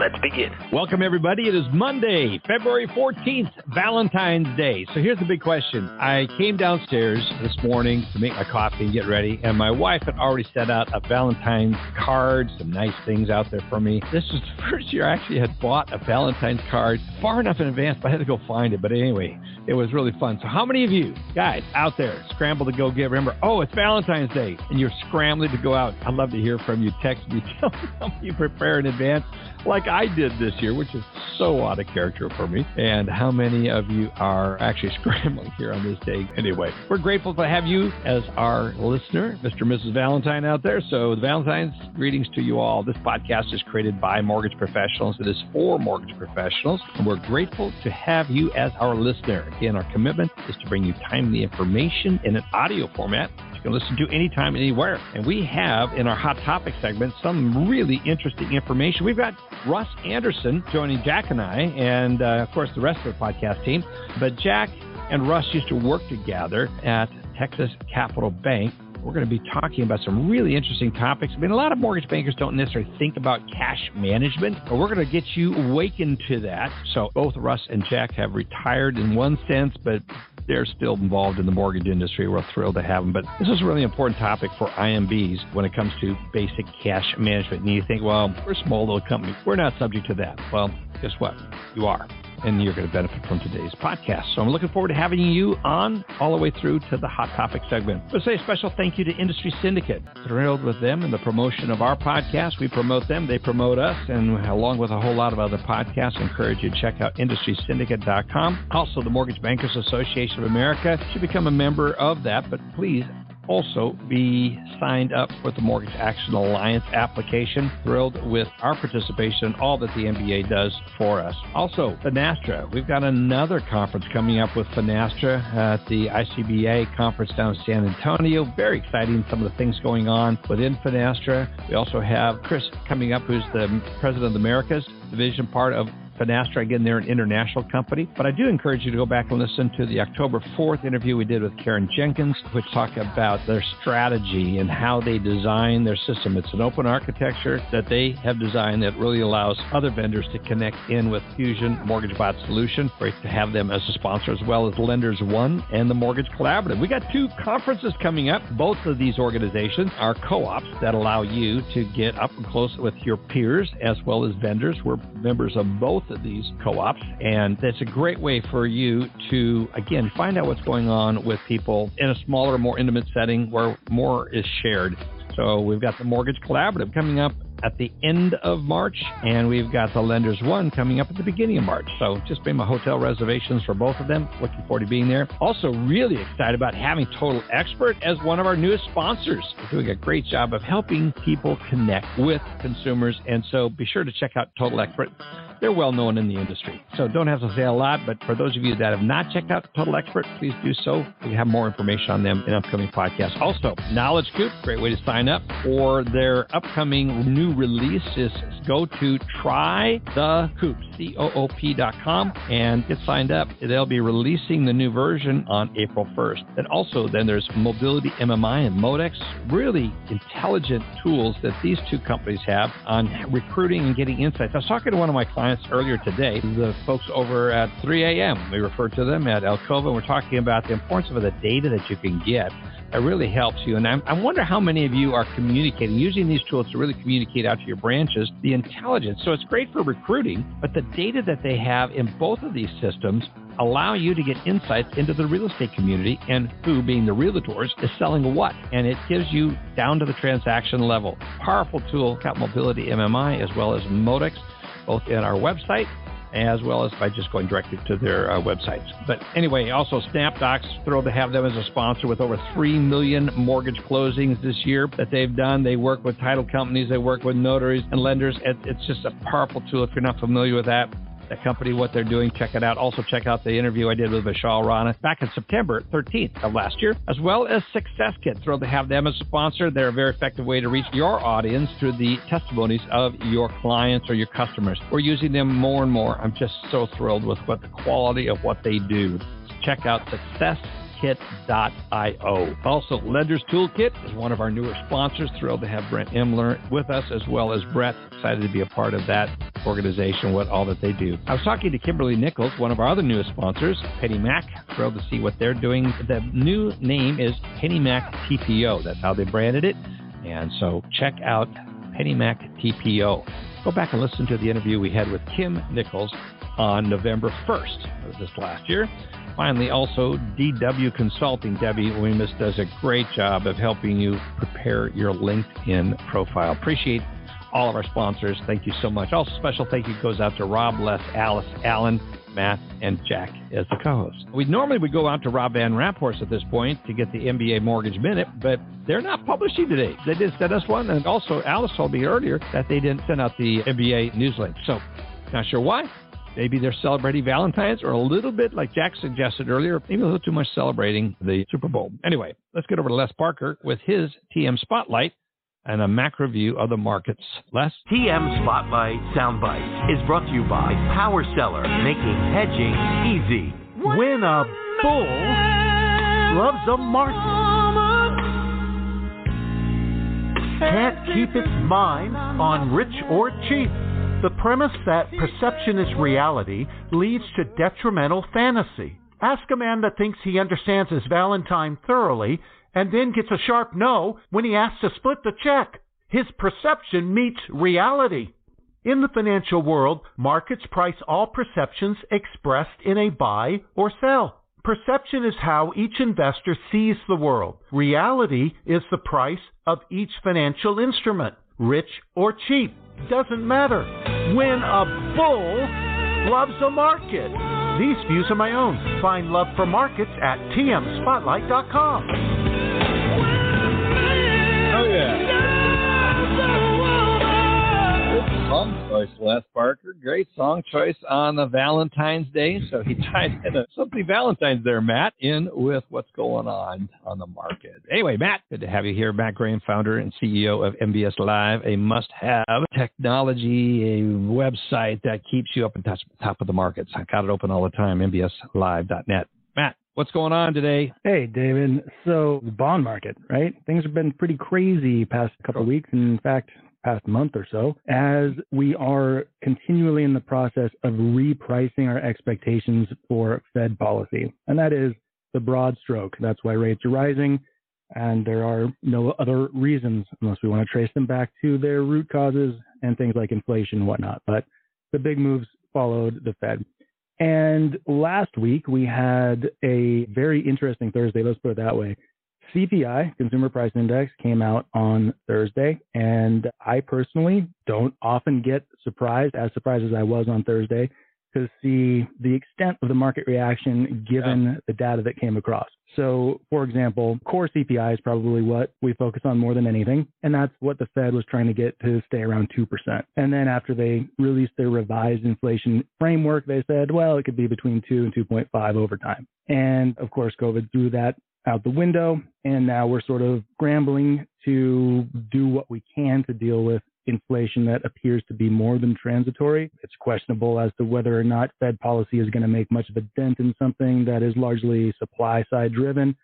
Let's begin. Welcome, everybody. It is Monday, February 14th, Valentine's Day. So here's the big question. I came downstairs this morning to make my coffee and get ready, and my wife had already set out a Valentine's card, some nice things out there for me. This was the first year I actually had bought a Valentine's card far enough in advance, but I had to go find it. But anyway, it was really fun. So, how many of you guys out there scramble to go get? Remember, oh, it's Valentine's Day, and you're scrambling to go out. I'd love to hear from you. Text me, tell me you prepare in advance, like I did this year, which is so out of character for me. And how many of you are actually scrambling here on this day? Anyway, we're grateful to have you as our listener, Mr. and Mrs. Valentine out there. So, the Valentine's greetings to you all. This podcast is created by mortgage professionals. It is for mortgage professionals, and we're grateful to have you as our listener. Again, our commitment is to bring you timely information in an audio format can listen to anytime, anywhere. And we have in our Hot Topic segment some really interesting information. We've got Russ Anderson joining Jack and I, and uh, of course the rest of the podcast team. But Jack and Russ used to work together at Texas Capital Bank we're going to be talking about some really interesting topics. I mean, a lot of mortgage bankers don't necessarily think about cash management, but we're going to get you awakened to that. So both Russ and Jack have retired in one sense, but they're still involved in the mortgage industry. We're thrilled to have them. But this is a really important topic for IMBs when it comes to basic cash management. And you think, well, we're a small little company. We're not subject to that. Well, guess what? You are and you're going to benefit from today's podcast. So I'm looking forward to having you on all the way through to the hot topic segment. Let's say a special thank you to Industry Syndicate. Thrilled with them and the promotion of our podcast. We promote them, they promote us, and along with a whole lot of other podcasts, encourage you to check out industrysyndicate.com. Also, the Mortgage Bankers Association of America should become a member of that, but please also be signed up for the Mortgage Action Alliance application. Thrilled with our participation, and all that the MBA does for us. Also, Finastra. We've got another conference coming up with Finastra at the ICBA conference down in San Antonio. Very exciting, some of the things going on within Finastra. We also have Chris coming up, who's the president of the Americas division part of Finastra. Again, they're an international company. But I do encourage you to go back and listen to the October 4th interview we did with Karen Jenkins, which talked about their strategy and how they design their system. It's an open architecture that they have designed that really allows other vendors to connect in with Fusion Mortgagebot Solution. Great to have them as a sponsor, as well as Lenders One and the Mortgage Collaborative. We got two conferences coming up. Both of these organizations are co ops that allow you to get up and close with your peers as well as vendors. We're members of both both of these co ops. And that's a great way for you to, again, find out what's going on with people in a smaller, more intimate setting where more is shared. So we've got the Mortgage Collaborative coming up at the end of March, and we've got the Lenders One coming up at the beginning of March. So just made my hotel reservations for both of them. Looking forward to being there. Also, really excited about having Total Expert as one of our newest sponsors. They're doing a great job of helping people connect with consumers, and so be sure to check out Total Expert. They're well known in the industry. So don't have to say a lot, but for those of you that have not checked out Total Expert, please do so. We have more information on them in upcoming podcasts. Also, Knowledge Coop, great way to sign up for their upcoming new release is go to try the coop, C-O-O-P.com and get signed up. They'll be releasing the new version on April 1st. And also then there's Mobility MMI and Modex, really intelligent tools that these two companies have on recruiting and getting insights. I was talking to one of my clients earlier today, the folks over at 3 a.m. We refer to them at Alcova. And we're talking about the importance of the data that you can get It really helps you. And I, I wonder how many of you are communicating, using these tools to really communicate out to your branches the intelligence. So it's great for recruiting, but the data that they have in both of these systems allow you to get insights into the real estate community and who, being the realtors, is selling what. And it gives you down to the transaction level. Powerful tool, Cap Mobility MMI, as well as Modex, both in our website as well as by just going directly to their uh, websites. But anyway, also SnapDocs, thrilled to have them as a sponsor with over 3 million mortgage closings this year that they've done. They work with title companies, they work with notaries and lenders. It's just a powerful tool if you're not familiar with that that company, what they're doing. Check it out. Also, check out the interview I did with Vishal Rana back in September 13th of last year, as well as Success Kit. Thrilled to have them as a sponsor. They're a very effective way to reach your audience through the testimonies of your clients or your customers. We're using them more and more. I'm just so thrilled with what the quality of what they do. Check out Success toolkit.io. Also, Lenders Toolkit is one of our newer sponsors. Thrilled to have Brent Imler with us as well as Brett. Excited to be a part of that organization, what all that they do. I was talking to Kimberly Nichols, one of our other newest sponsors, PennyMac. Thrilled to see what they're doing. The new name is PennyMac TPO. That's how they branded it. And so check out PennyMac TPO. Go back and listen to the interview we had with Kim Nichols on November 1st of this last year. Finally, also DW Consulting. Debbie Weemus does a great job of helping you prepare your LinkedIn profile. Appreciate all of our sponsors. Thank you so much. Also, special thank you goes out to Rob, Les, Alice, Allen, Matt, and Jack as the co-hosts. We normally would go out to Rob Van Raphorst at this point to get the MBA Mortgage Minute, but they're not publishing today. They didn't send us one, and also Alice told me earlier that they didn't send out the MBA newsletter. So, not sure why. Maybe they're celebrating Valentine's or a little bit, like Jack suggested earlier, maybe a little too much celebrating the Super Bowl. Anyway, let's get over to Les Parker with his TM Spotlight and a macro view of the markets. Les? TM Spotlight Soundbite is brought to you by Power Seller, making hedging easy. When a bull loves a market, can't keep its mind on rich or cheap. The premise that perception is reality leads to detrimental fantasy. Ask a man that thinks he understands his Valentine thoroughly and then gets a sharp no when he asks to split the check. His perception meets reality. In the financial world, markets price all perceptions expressed in a buy or sell. Perception is how each investor sees the world. Reality is the price of each financial instrument, rich or cheap doesn't matter. When a bull loves a market. These views are my own. Find love for markets at tmspotlight.com. Oh, yeah song choice, Les Parker. Great song choice on the Valentine's Day. So he tied in a, something Valentine's there, Matt, in with what's going on on the market. Anyway, Matt, good to have you here. Matt Graham, founder and CEO of MBS Live, a must-have technology, a website that keeps you up and top, top of the markets. I got it open all the time, mbslive.net. Matt, What's going on today? Hey, David. So the bond market, right? Things have been pretty crazy past couple of weeks. In fact, past month or so, as we are continually in the process of repricing our expectations for Fed policy. And that is the broad stroke. That's why rates are rising. And there are no other reasons unless we want to trace them back to their root causes and things like inflation and whatnot. But the big moves followed the Fed. And last week we had a very interesting Thursday, let's put it that way. CPI, Consumer Price Index, came out on Thursday, and I personally don't often get surprised, as surprised as I was on Thursday, to see the extent of the market reaction given yeah. the data that came across. So, for example, core CPI is probably what we focus on more than anything, and that's what the Fed was trying to get to stay around 2%. And then after they released their revised inflation framework, they said, well, it could be between 2 and 2.5 over time. And of course, COVID threw that out the window. And now we're sort of scrambling to do what we can to deal with inflation that appears to be more than transitory. It's questionable as to whether or not Fed policy is going to make much of a dent in something that is largely supply side driven.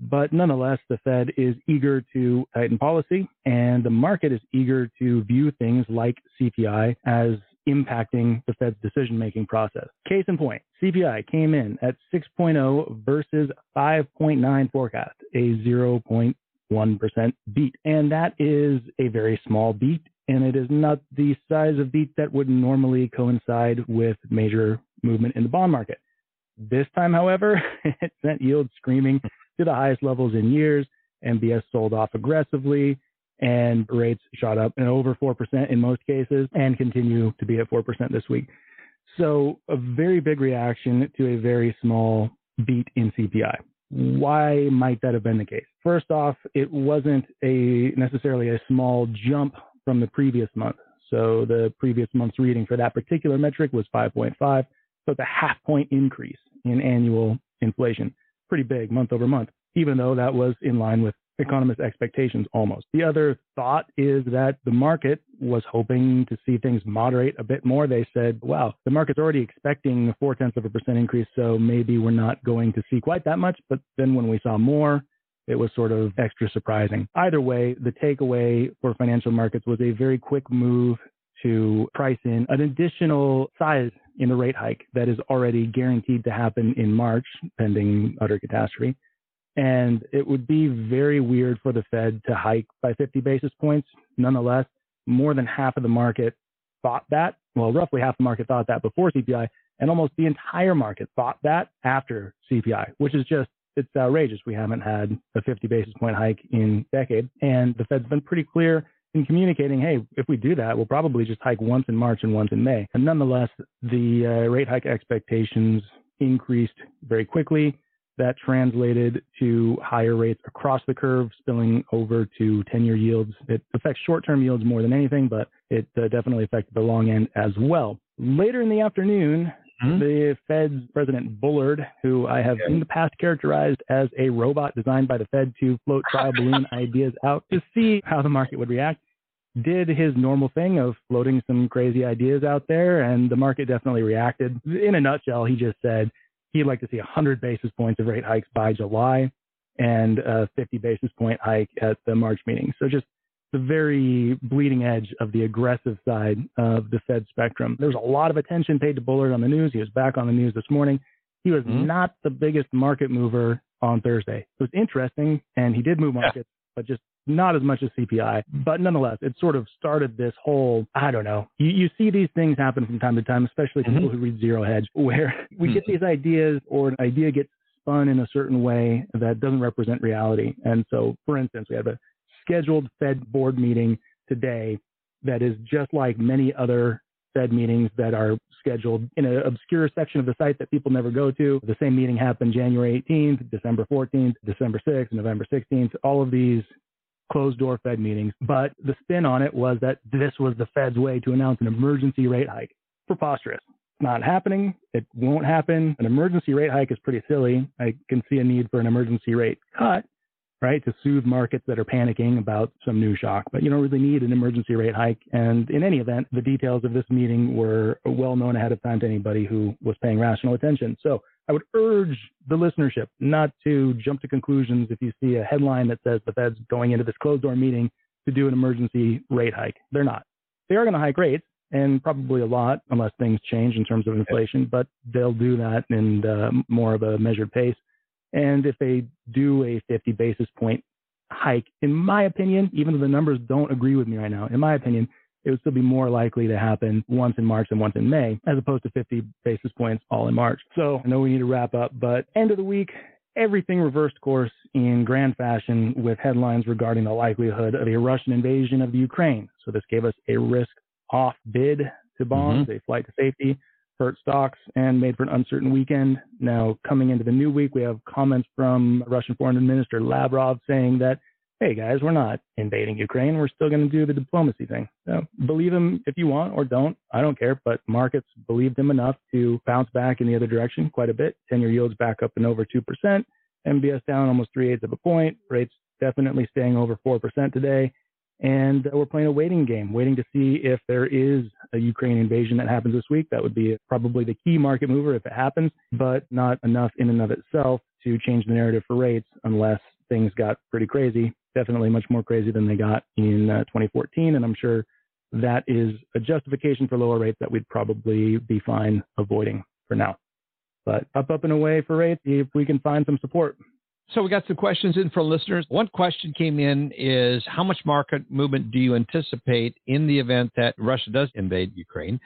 But nonetheless, the Fed is eager to tighten policy and the market is eager to view things like CPI as impacting the Fed's decision making process. Case in point, CPI came in at 6.0 versus 5.9 forecast, a 0.1% beat. And that is a very small beat, and it is not the size of beat that would normally coincide with major movement in the bond market. This time, however, it sent yields screaming to the highest levels in years. MBS sold off aggressively and rates shot up and over 4% in most cases and continue to be at 4% this week. So a very big reaction to a very small beat in CPI. Why might that have been the case? First off, it wasn't a necessarily a small jump from the previous month. So the previous month's reading for that particular metric was 5.5. So it's a half point increase in annual inflation. Pretty big month over month, even though that was in line with economists' expectations almost. The other thought is that the market was hoping to see things moderate a bit more. They said, wow, the market's already expecting a four tenths of a percent increase, so maybe we're not going to see quite that much. But then when we saw more, it was sort of extra surprising. Either way, the takeaway for financial markets was a very quick move to price in an additional size in the rate hike that is already guaranteed to happen in March, pending utter catastrophe. And it would be very weird for the Fed to hike by 50 basis points. Nonetheless, more than half of the market thought that. Well, roughly half the market thought that before CPI, and almost the entire market thought that after CPI, which is just it's outrageous. We haven't had a 50 basis point hike in decades, and the Fed's been pretty clear in communicating, hey, if we do that, we'll probably just hike once in March and once in May. And nonetheless, the uh, rate hike expectations increased very quickly that translated to higher rates across the curve, spilling over to 10 year yields. It affects short term yields more than anything, but it uh, definitely affected the long end as well. Later in the afternoon, mm-hmm. the Fed's President Bullard, who I have in the past characterized as a robot designed by the Fed to float trial balloon ideas out to see how the market would react, did his normal thing of floating some crazy ideas out there, and the market definitely reacted. In a nutshell, he just said, he'd like to see 100 basis points of rate hikes by July and a 50 basis point hike at the March meeting. So just the very bleeding edge of the aggressive side of the Fed spectrum. There was a lot of attention paid to Bullard on the news. He was back on the news this morning. He was mm-hmm. not the biggest market mover on Thursday. It was interesting, and he did move markets, yeah. but just not as much as CPI, but nonetheless, it sort of started this whole, I don't know, you, you see these things happen from time to time, especially mm-hmm. people who read Zero Hedge, where we mm-hmm. get these ideas or an idea gets spun in a certain way that doesn't represent reality. And so, for instance, we have a scheduled Fed board meeting today that is just like many other Fed meetings that are scheduled in an obscure section of the site that people never go to. The same meeting happened January 18th, December 14th, December 6th, November 16th. All of these closed door Fed meetings. But the spin on it was that this was the Fed's way to announce an emergency rate hike. Preposterous. Not happening. It won't happen. An emergency rate hike is pretty silly. I can see a need for an emergency rate cut, right, to soothe markets that are panicking about some new shock. But you don't really need an emergency rate hike. And in any event, the details of this meeting were well known ahead of time to anybody who was paying rational attention. So I would urge the listenership not to jump to conclusions if you see a headline that says the Fed's going into this closed door meeting to do an emergency rate hike. They're not. They are going to hike rates and probably a lot unless things change in terms of inflation, but they'll do that in uh, more of a measured pace. And if they do a 50 basis point hike, in my opinion, even though the numbers don't agree with me right now, in my opinion, it would still be more likely to happen once in March than once in May, as opposed to 50 basis points all in March. So I know we need to wrap up, but end of the week, everything reversed course in grand fashion with headlines regarding the likelihood of a Russian invasion of the Ukraine. So this gave us a risk off bid to bonds, mm-hmm. a flight to safety, hurt stocks, and made for an uncertain weekend. Now, coming into the new week, we have comments from Russian Foreign Minister Lavrov saying that hey guys, we're not invading Ukraine. We're still going to do the diplomacy thing. So believe him if you want or don't. I don't care. But markets believed him enough to bounce back in the other direction quite a bit. 10 year yields back up and over 2%. MBS down almost three eighths of a point. Rates definitely staying over 4% today. And uh, we're playing a waiting game, waiting to see if there is a Ukraine invasion that happens this week. That would be probably the key market mover if it happens, but not enough in and of itself to change the narrative for rates unless things got pretty crazy definitely much more crazy than they got in uh, 2014. And I'm sure that is a justification for lower rates that we'd probably be fine avoiding for now. But up, up, and away for rates, if we can find some support. So we got some questions in from listeners. One question came in is how much market movement do you anticipate in the event that Russia does invade Ukraine?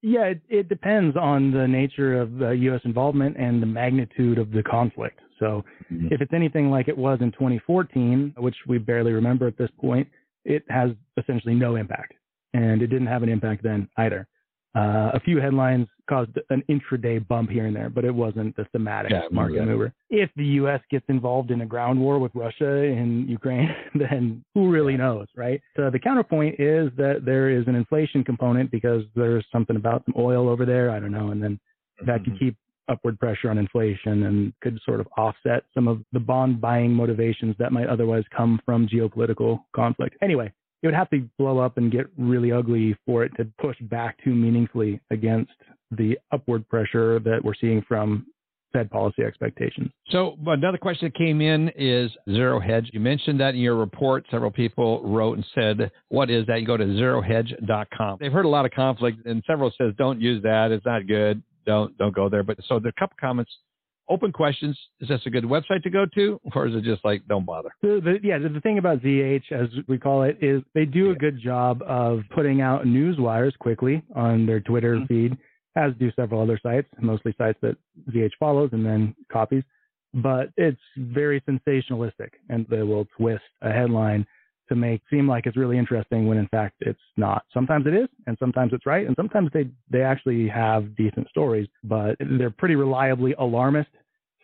Yeah, it, it depends on the nature of the U.S. involvement and the magnitude of the conflict. So mm-hmm. if it's anything like it was in 2014, which we barely remember at this point, it has essentially no impact. And it didn't have an impact then either. Uh, a few headlines caused an intraday bump here and there, but it wasn't the thematic yeah, market mover. If the U.S. gets involved in a ground war with Russia in Ukraine, then who really knows, right? So the counterpoint is that there is an inflation component because there's something about some oil over there. I don't know, and then mm-hmm. that could keep upward pressure on inflation and could sort of offset some of the bond buying motivations that might otherwise come from geopolitical conflict. Anyway, it would have to blow up and get really ugly for it to push back too meaningfully against the upward pressure that we're seeing from Fed policy expectations. So another question that came in is zero hedge. You mentioned that in your report. Several people wrote and said, "What is that?" You go to zerohedge.com. They've heard a lot of conflict, and several says, "Don't use that. It's not good. Don't don't go there." But so there are a couple comments open questions. Is this a good website to go to, or is it just like don't bother? The, the, yeah, the, the, thing about ZH, as we call it, is they do a good job of putting out news wires quickly on their Twitter mm-hmm. feed, as do several other sites, mostly sites that ZH follows and then copies. But it's very sensationalistic, and they will twist a headline to make seem like it's really interesting when in fact it's not. Sometimes it is, and sometimes it's right, and sometimes they they actually have decent stories, but they're pretty reliably alarmist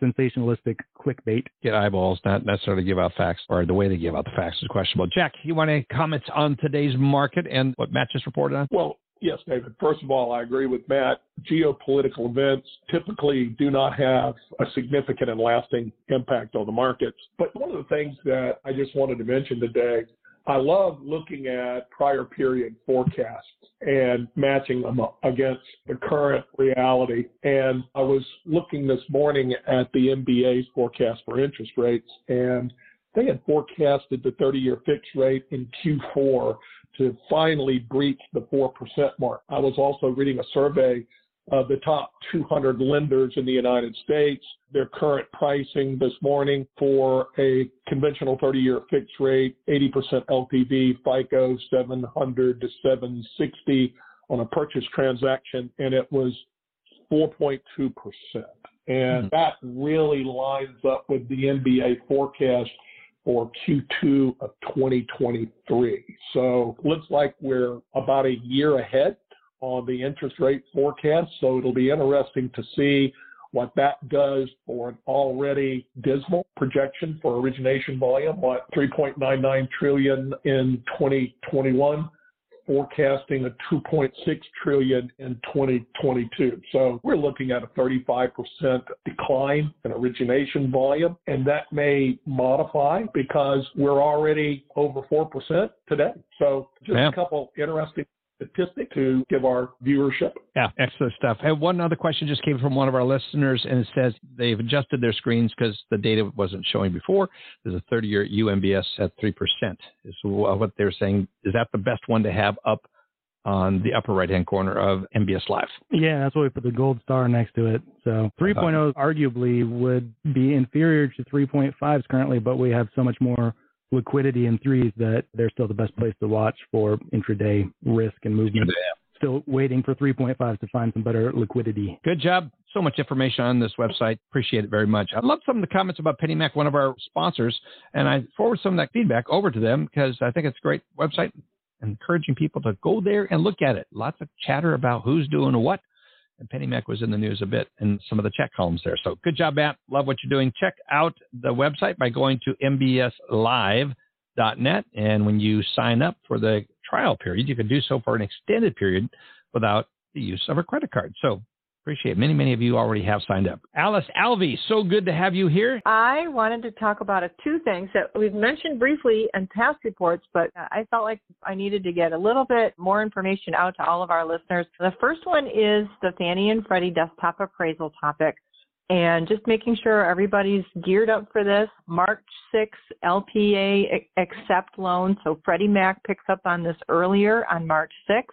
sensationalistic clickbait. Get eyeballs, not necessarily give out facts, or the way they give out the facts is questionable. Jack, you want any comments on today's market and what Matt just reported on? Well, yes, David. First of all, I agree with Matt. Geopolitical events typically do not have a significant and lasting impact on the markets. But one of the things that I just wanted to mention today I love looking at prior period forecasts and matching them up against the current reality. And I was looking this morning at the MBA's forecast for interest rates, and they had forecasted the 30 year fixed rate in Q4 to finally breach the 4% mark. I was also reading a survey of the top 200 lenders in the United States. Their current pricing this morning for a conventional 30 year fixed rate, 80% LTV, FICO 700 to 760 on a purchase transaction, and it was 4.2%. And mm-hmm. that really lines up with the MBA forecast for Q2 of 2023. So looks like we're about a year ahead on the interest rate forecast. So it'll be interesting to see what that does for an already dismal projection for origination volume, what 3.99 trillion in 2021 forecasting a 2.6 trillion in 2022. So we're looking at a 35% decline in origination volume, and that may modify because we're already over 4% today. So just yeah. a couple interesting statistic to give our viewership. Yeah, excellent stuff. And one other question just came from one of our listeners, and it says they've adjusted their screens because the data wasn't showing before. There's a 30 year UMBS at 3%, is what they're saying. Is that the best one to have up on the upper right hand corner of MBS Live? Yeah, that's why we put the gold star next to it. So 3.0 uh-huh. arguably would be inferior to 3.5s currently, but we have so much more liquidity in threes that they're still the best place to watch for intraday risk and movement. Still waiting for 3.5 to find some better liquidity. Good job. So much information on this website. Appreciate it very much. I love some of the comments about PennyMac, one of our sponsors, and I forward some of that feedback over to them because I think it's a great website, encouraging people to go there and look at it. Lots of chatter about who's doing what and PennyMac was in the news a bit in some of the chat columns there. So good job, Matt. Love what you're doing. Check out the website by going to mbslive.net. And when you sign up for the trial period, you can do so for an extended period without the use of a credit card. So Appreciate it. Many, many of you already have signed up. Alice Alvey, so good to have you here. I wanted to talk about two things that we've mentioned briefly in past reports, but uh, I felt like I needed to get a little bit more information out to all of our listeners. The first one is the Fannie and Freddie desktop appraisal topic. and just making sure everybody's geared up for this. March 6th, LPA accept loan. So Freddie Mac picks up on this earlier on March 6th.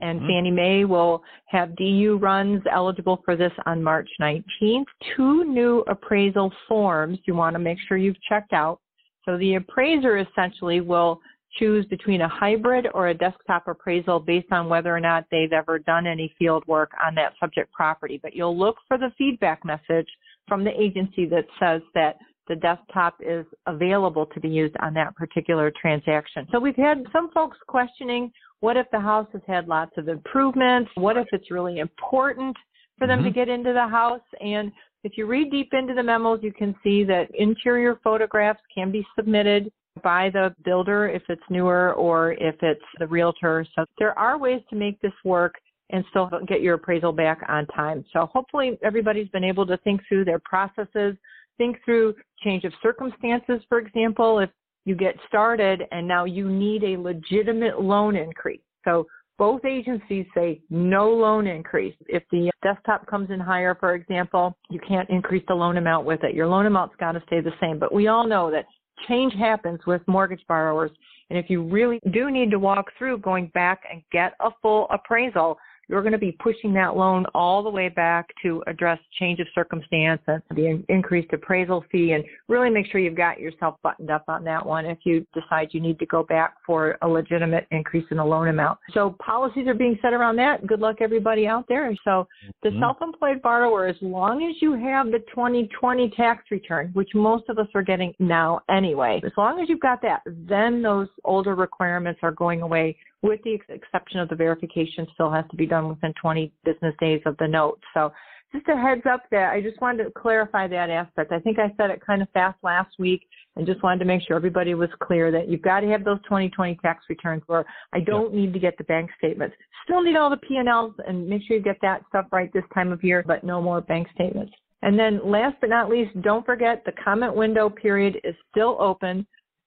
And mm-hmm. Fannie Mae will have DU runs eligible for this on March 19th. Two new appraisal forms you want to make sure you've checked out. So the appraiser essentially will choose between a hybrid or a desktop appraisal based on whether or not they've ever done any field work on that subject property. But you'll look for the feedback message from the agency that says that the desktop is available to be used on that particular transaction. So we've had some folks questioning what if the house has had lots of improvements? What if it's really important for them mm-hmm. to get into the house? And if you read deep into the memos, you can see that interior photographs can be submitted by the builder if it's newer or if it's the realtor. So there are ways to make this work and still get your appraisal back on time. So hopefully everybody's been able to think through their processes, think through change of circumstances, for example, if you get started and now you need a legitimate loan increase. So both agencies say no loan increase. If the desktop comes in higher, for example, you can't increase the loan amount with it. Your loan amount's got to stay the same. But we all know that change happens with mortgage borrowers. And if you really do need to walk through going back and get a full appraisal, you're going to be pushing that loan all the way back to address change of circumstance and the increased appraisal fee and really make sure you've got yourself buttoned up on that one if you decide you need to go back for a legitimate increase in the loan amount. So policies are being set around that. Good luck everybody out there. So the mm-hmm. self-employed borrower, as long as you have the 2020 tax return, which most of us are getting now anyway, as long as you've got that, then those older requirements are going away with the exception of the verification still has to be done within 20 business days of the note. So just a heads up there. I just wanted to clarify that aspect. I think I said it kind of fast last week and just wanted to make sure everybody was clear that you've got to have those 2020 tax returns where I don't need to get the bank statements. Still need all the P&Ls and make sure you get that stuff right this time of year, but no more bank statements. And then last but not least, don't forget the comment window period is still open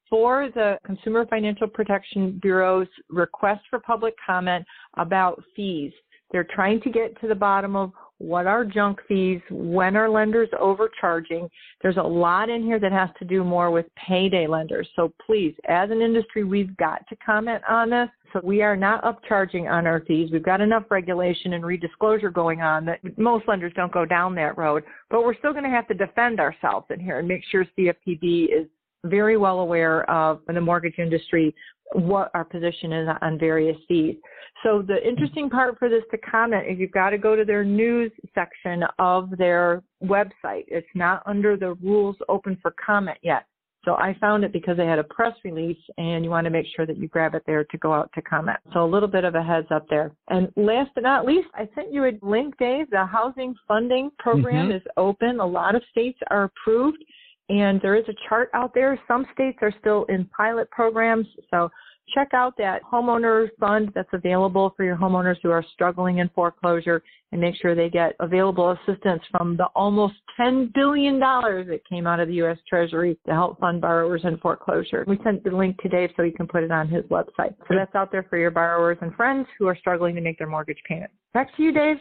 for the Consumer Financial Protection Bureau's request for public comment about fees. They're trying to get to the bottom of what are junk fees, when are lenders overcharging. There's a lot in here that has to do more with payday lenders. So please, as an industry, we've got to comment on this. So we are not upcharging on our fees. We've got enough regulation and redisclosure going on that most lenders don't go down that road. But we're still going to have to defend ourselves in here and make sure CFPB is very well aware of in the mortgage industry what our position is on various fees. So the interesting part for this to comment is you've got to go to their news section of their website. It's not under the rules open for comment yet. So I found it because they had a press release and you want to make sure that you grab it there to go out to comment. So a little bit of a heads up there. And last but not least, I sent you a link, Dave. The housing funding program mm-hmm. is open. A lot of states are approved. And there is a chart out there. Some states are still in pilot programs. So check out that homeowner fund that's available for your homeowners who are struggling in foreclosure and make sure they get available assistance from the almost $10 billion that came out of the U.S. Treasury to help fund borrowers in foreclosure. We sent the link to Dave so he can put it on his website. So that's out there for your borrowers and friends who are struggling to make their mortgage payments. Back to you, Dave.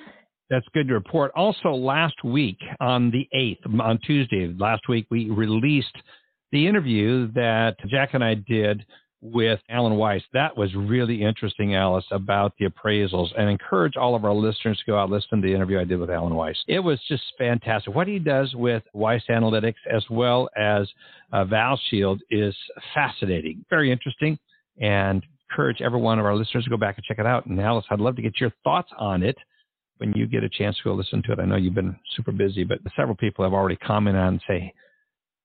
That's good to report. Also, last week on the 8th, on Tuesday, last week, we released the interview that Jack and I did with Alan Weiss. That was really interesting, Alice, about the appraisals, and encourage all of our listeners to go out and listen to the interview I did with Alan Weiss. It was just fantastic. What he does with Weiss Analytics as well as uh, ValShield is fascinating, very interesting, and encourage every one of our listeners to go back and check it out. And Alice, I'd love to get your thoughts on it when you get a chance to go listen to it. I know you've been super busy, but several people have already commented on and say,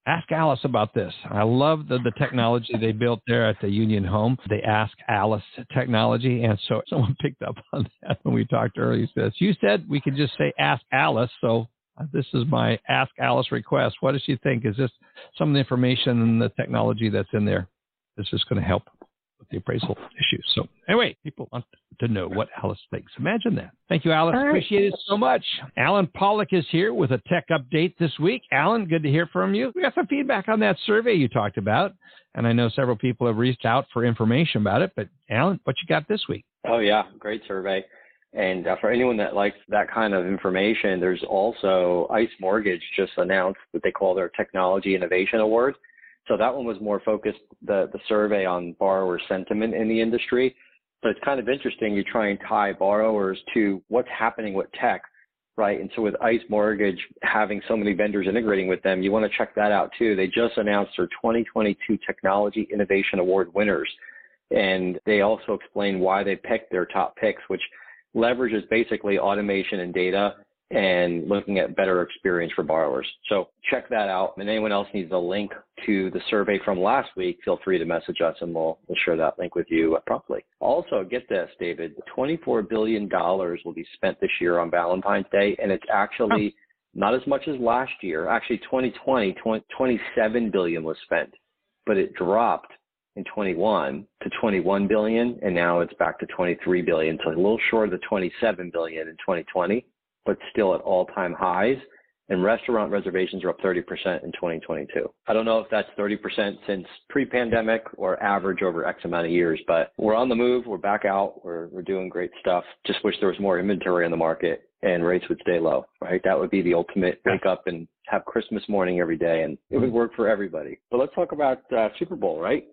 ask Alice about this. I love the, the technology they built there at the Union Home. They ask Alice technology. And so someone picked up on that when we talked earlier. Says, you said we could just say ask Alice. So uh, this is my ask Alice request. What does she think? Is this some of the information and the technology that's in there? This is going to help with the appraisal issues. So anyway, people want to know what Alice thinks. Imagine that. Thank you, Alice. Right. Appreciate it so much. Allen Pollock is here with a tech update this week. Allen, good to hear from you. We got some feedback on that survey you talked about, and I know several people have reached out for information about it. But Allen, what you got this week? Oh yeah, great survey. And uh, for anyone that likes that kind of information, there's also ICE Mortgage just announced what they call their Technology Innovation Award. So that one was more focused, the, the survey on borrower sentiment in the industry. So it's kind of interesting. You try and tie borrowers to what's happening with tech, right? And so with ICE Mortgage having so many vendors integrating with them, you want to check that out too. They just announced their 2022 Technology Innovation Award winners. And they also explain why they picked their top picks, which leverages basically automation and data and looking at better experience for borrowers. So check that out. And anyone else needs a link to the survey from last week, feel free to message us and we'll, we'll share that link with you promptly. Also, get this, David, $24 billion will be spent this year on Valentine's Day, and it's actually oh. not as much as last year. Actually, 2020, 20, 27 billion was spent, but it dropped in 21 to 21 billion, and now it's back to 23 billion, so a little short of the 27 billion in 2020, but still at all-time highs. And restaurant reservations are up 30% in 2022. I don't know if that's 30% since pre-pandemic or average over X amount of years, but we're on the move. We're back out. We're we're doing great stuff. Just wish there was more inventory on the market and rates would stay low. Right? That would be the ultimate wake up and have Christmas morning every day, and it would work for everybody. But let's talk about uh, Super Bowl, right?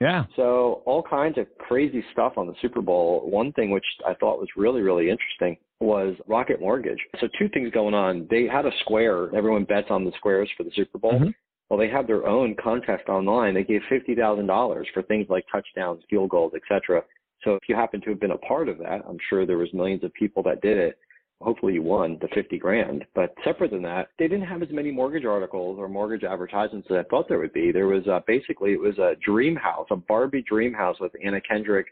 Yeah. So all kinds of crazy stuff on the Super Bowl. One thing which I thought was really, really interesting was Rocket Mortgage. So two things going on. They had a square. Everyone bets on the squares for the Super Bowl. Mm-hmm. Well, they have their own contest online. They gave fifty thousand dollars for things like touchdowns, field goals, etc. So if you happen to have been a part of that, I'm sure there was millions of people that did it hopefully you won the 50 grand. But separate than that, they didn't have as many mortgage articles or mortgage advertisements as I thought there would be. There was uh, basically, it was a dream house, a Barbie dream house with Anna Kendrick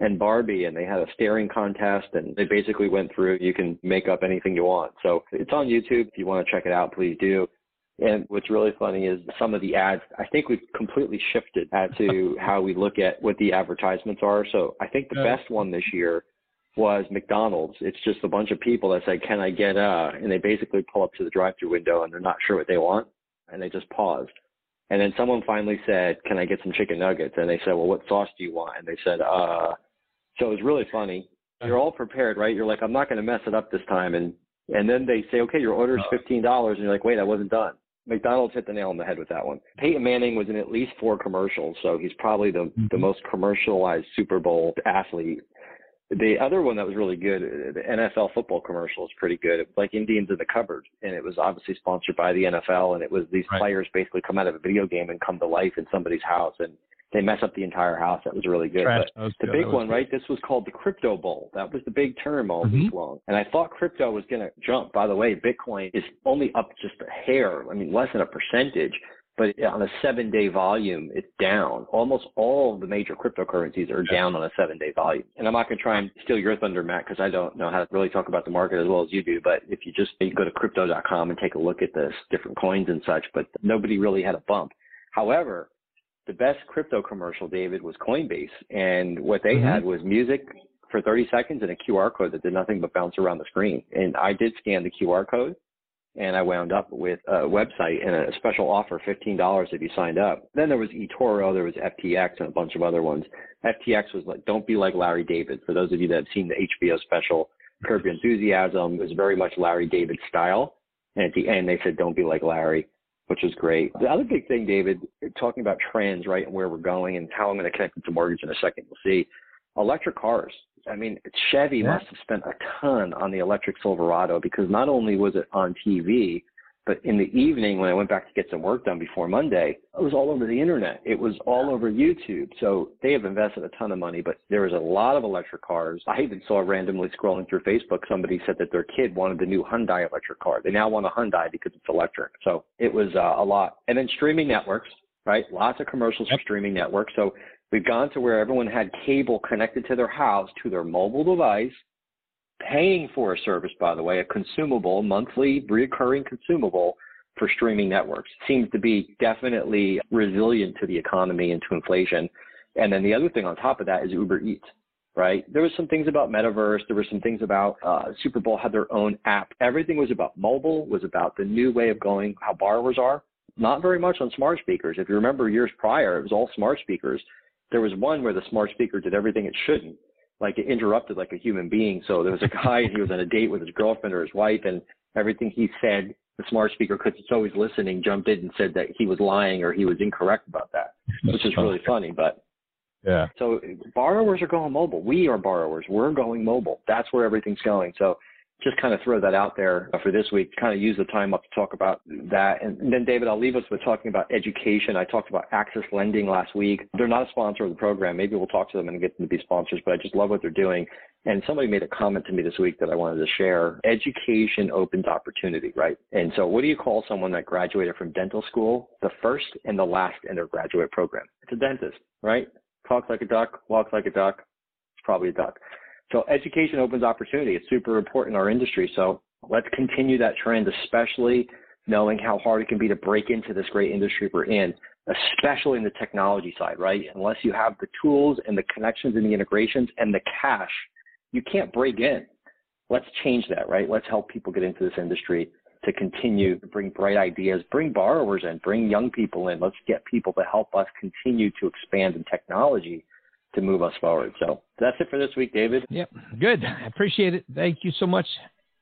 and Barbie, and they had a staring contest, and they basically went through, you can make up anything you want. So it's on YouTube. If you want to check it out, please do. And what's really funny is some of the ads, I think we've completely shifted as to how we look at what the advertisements are. So I think the best one this year was McDonald's. It's just a bunch of people that say, "Can I get a?" and they basically pull up to the drive-through window and they're not sure what they want, and they just pause. And then someone finally said, "Can I get some chicken nuggets?" And they said, "Well, what sauce do you want?" And they said, "Uh." So it was really funny. You're all prepared, right? You're like, "I'm not going to mess it up this time," and and then they say, "Okay, your order is fifteen dollars," and you're like, "Wait, I wasn't done." McDonald's hit the nail on the head with that one. Peyton Manning was in at least four commercials, so he's probably the the most commercialized Super Bowl athlete the other one that was really good, the NFL football commercial is pretty good. It was like Indians in the cupboard, and it was obviously sponsored by the NFL, and it was these right. players basically come out of a video game and come to life in somebody's house, and they mess up the entire house. That was really good. Trash. But was the good. big one, right? This was called the Crypto Bowl. That was the big term all mm-hmm. week long, and I thought crypto was going to jump. By the way, Bitcoin is only up just a hair. I mean, less than a percentage but on a seven day volume, it's down. Almost all of the major cryptocurrencies are down on a seven day volume. And I'm not going to try and steal your thunder, Matt, because I don't know how to really talk about the market as well as you do. But if you just you go to crypto.com and take a look at this, different coins and such, but nobody really had a bump. However, the best crypto commercial, David, was Coinbase. And what they mm-hmm. had was music for 30 seconds and a QR code that did nothing but bounce around the screen. And I did scan the QR code and I wound up with a website and a special offer, $15 if you signed up. Then there was eToro, there was FTX, and a bunch of other ones. FTX was like, don't be like Larry David. For those of you that have seen the HBO special, Curb Your Enthusiasm, it was very much Larry David style. And at the end, they said, don't be like Larry, which was great. The other big thing, David, talking about trends, right, and where we're going and how I'm going to connect it to mortgage in a second, you'll see electric cars. I mean, Chevy yeah. must have spent a ton on the electric Silverado because not only was it on TV, but in the evening when I went back to get some work done before Monday, it was all over the internet. It was all over YouTube. So they have invested a ton of money, but there was a lot of electric cars. I even saw randomly scrolling through Facebook, somebody said that their kid wanted the new Hyundai electric car. They now want a Hyundai because it's electric. So it was uh, a lot. And then streaming networks, right? Lots of commercials yep. for streaming networks. So We've gone to where everyone had cable connected to their house to their mobile device, paying for a service, by the way, a consumable, monthly, recurring consumable for streaming networks. Seems to be definitely resilient to the economy and to inflation. And then the other thing on top of that is Uber Eats, right? There was some things about metaverse. There were some things about uh, Super Bowl had their own app. Everything was about mobile, was about the new way of going, how borrowers are. Not very much on smart speakers. If you remember years prior, it was all smart speakers. There was one where the smart speaker did everything it shouldn't. like it interrupted like a human being. So there was a guy and he was on a date with his girlfriend or his wife and everything he said, the smart speaker, because it's always listening, jumped in and said that he was lying or he was incorrect about that, which is really funny. But yeah. So borrowers are going mobile. We are borrowers. We're going mobile. That's where everything's going. So just kind of throw that out there for this week, kind of use the time up to talk about that. And then, David, I'll leave us with talking about education. I talked about Access Lending last week. They're not a sponsor of the program. Maybe we'll talk to them and get them to be sponsors, but I just love what they're doing. And somebody made a comment to me this week that I wanted to share. Education opens opportunity, right? And so, what do you call someone that graduated from dental school, the first and the last in their graduate program? It's a dentist, right? talks like a duck, walks like a duck, it's probably a duck. So education opens opportunity. It's super important in our industry. So let's continue that trend, especially knowing how hard it can be to break into this great industry we're in, especially in the technology side, right? Unless you have the tools and the connections and the integrations and the cash, you can't break in. Let's change that, right? Let's help people get into this industry to continue to bring bright ideas, bring borrowers in, bring young people in. Let's get people to help us continue to expand in technology to move us forward. So that's it for this week, David. Yep. Good. I appreciate it. Thank you so much,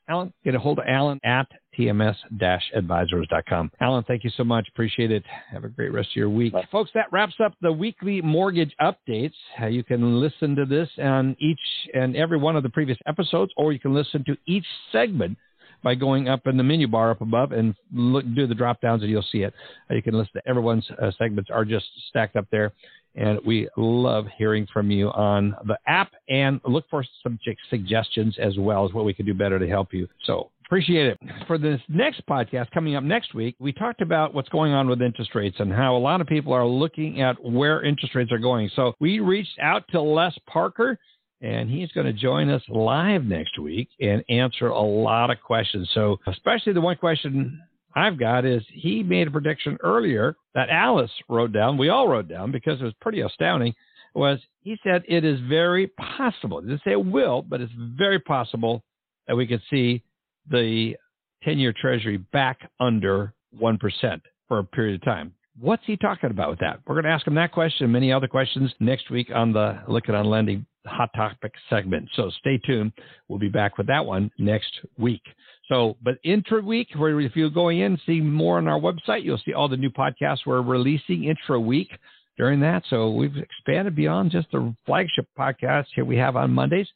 Allen. Get a hold of Allen at tms-advisors.com. Allen, thank you so much. Appreciate it. Have a great rest of your week. Bye. Folks, that wraps up the weekly mortgage updates. Uh, you can listen to this on each and every one of the previous episodes, or you can listen to each segment by going up in the menu bar up above and look, do the drop downs and you'll see it. Uh, you can listen to everyone's uh, segments are just stacked up there. And we love hearing from you on the app and look for some suggestions as well as what we can do better to help you. So appreciate it. For this next podcast coming up next week, we talked about what's going on with interest rates and how a lot of people are looking at where interest rates are going. So we reached out to Les Parker and he's going to join us live next week and answer a lot of questions. So, especially the one question I've got is he made a prediction earlier that Alice wrote down, we all wrote down because it was pretty astounding, was he said it is very possible, didn't say it will, but it's very possible that we could see the 10 year treasury back under 1% for a period of time. What's he talking about with that? We're going to ask him that question and many other questions next week on the Lykken on Lending hot topic segment. So stay tuned. We'll be back with that one next week. So, but intra week, where if you're going in, see more on our website, you'll see all the new podcasts we're releasing intra week during that. So we've expanded beyond just the flagship podcast here we have on Mondays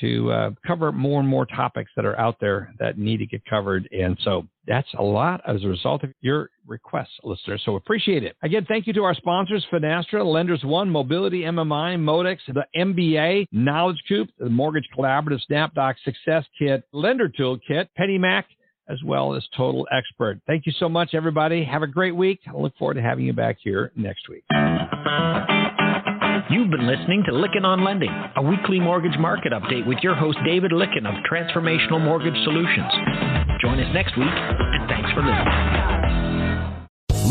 to uh, cover more and more topics that are out there that need to get covered. And so that's a lot as a result of your requests, listeners. So appreciate it. Again, thank you to our sponsors, Finastra, Lenders One, Mobility MMI, Modex, the MBA, Knowledge Coop, the Mortgage Collaborative, SnapDoc Success Kit, Lender Toolkit, PennyMac, as well as Total Expert. Thank you so much, everybody. Have a great week. I look forward to having you back here next week. You've been listening to Lykken on Lending, a weekly mortgage market update with your host David Lykken of Transformational Mortgage Solutions. Join us next week, and thanks for listening.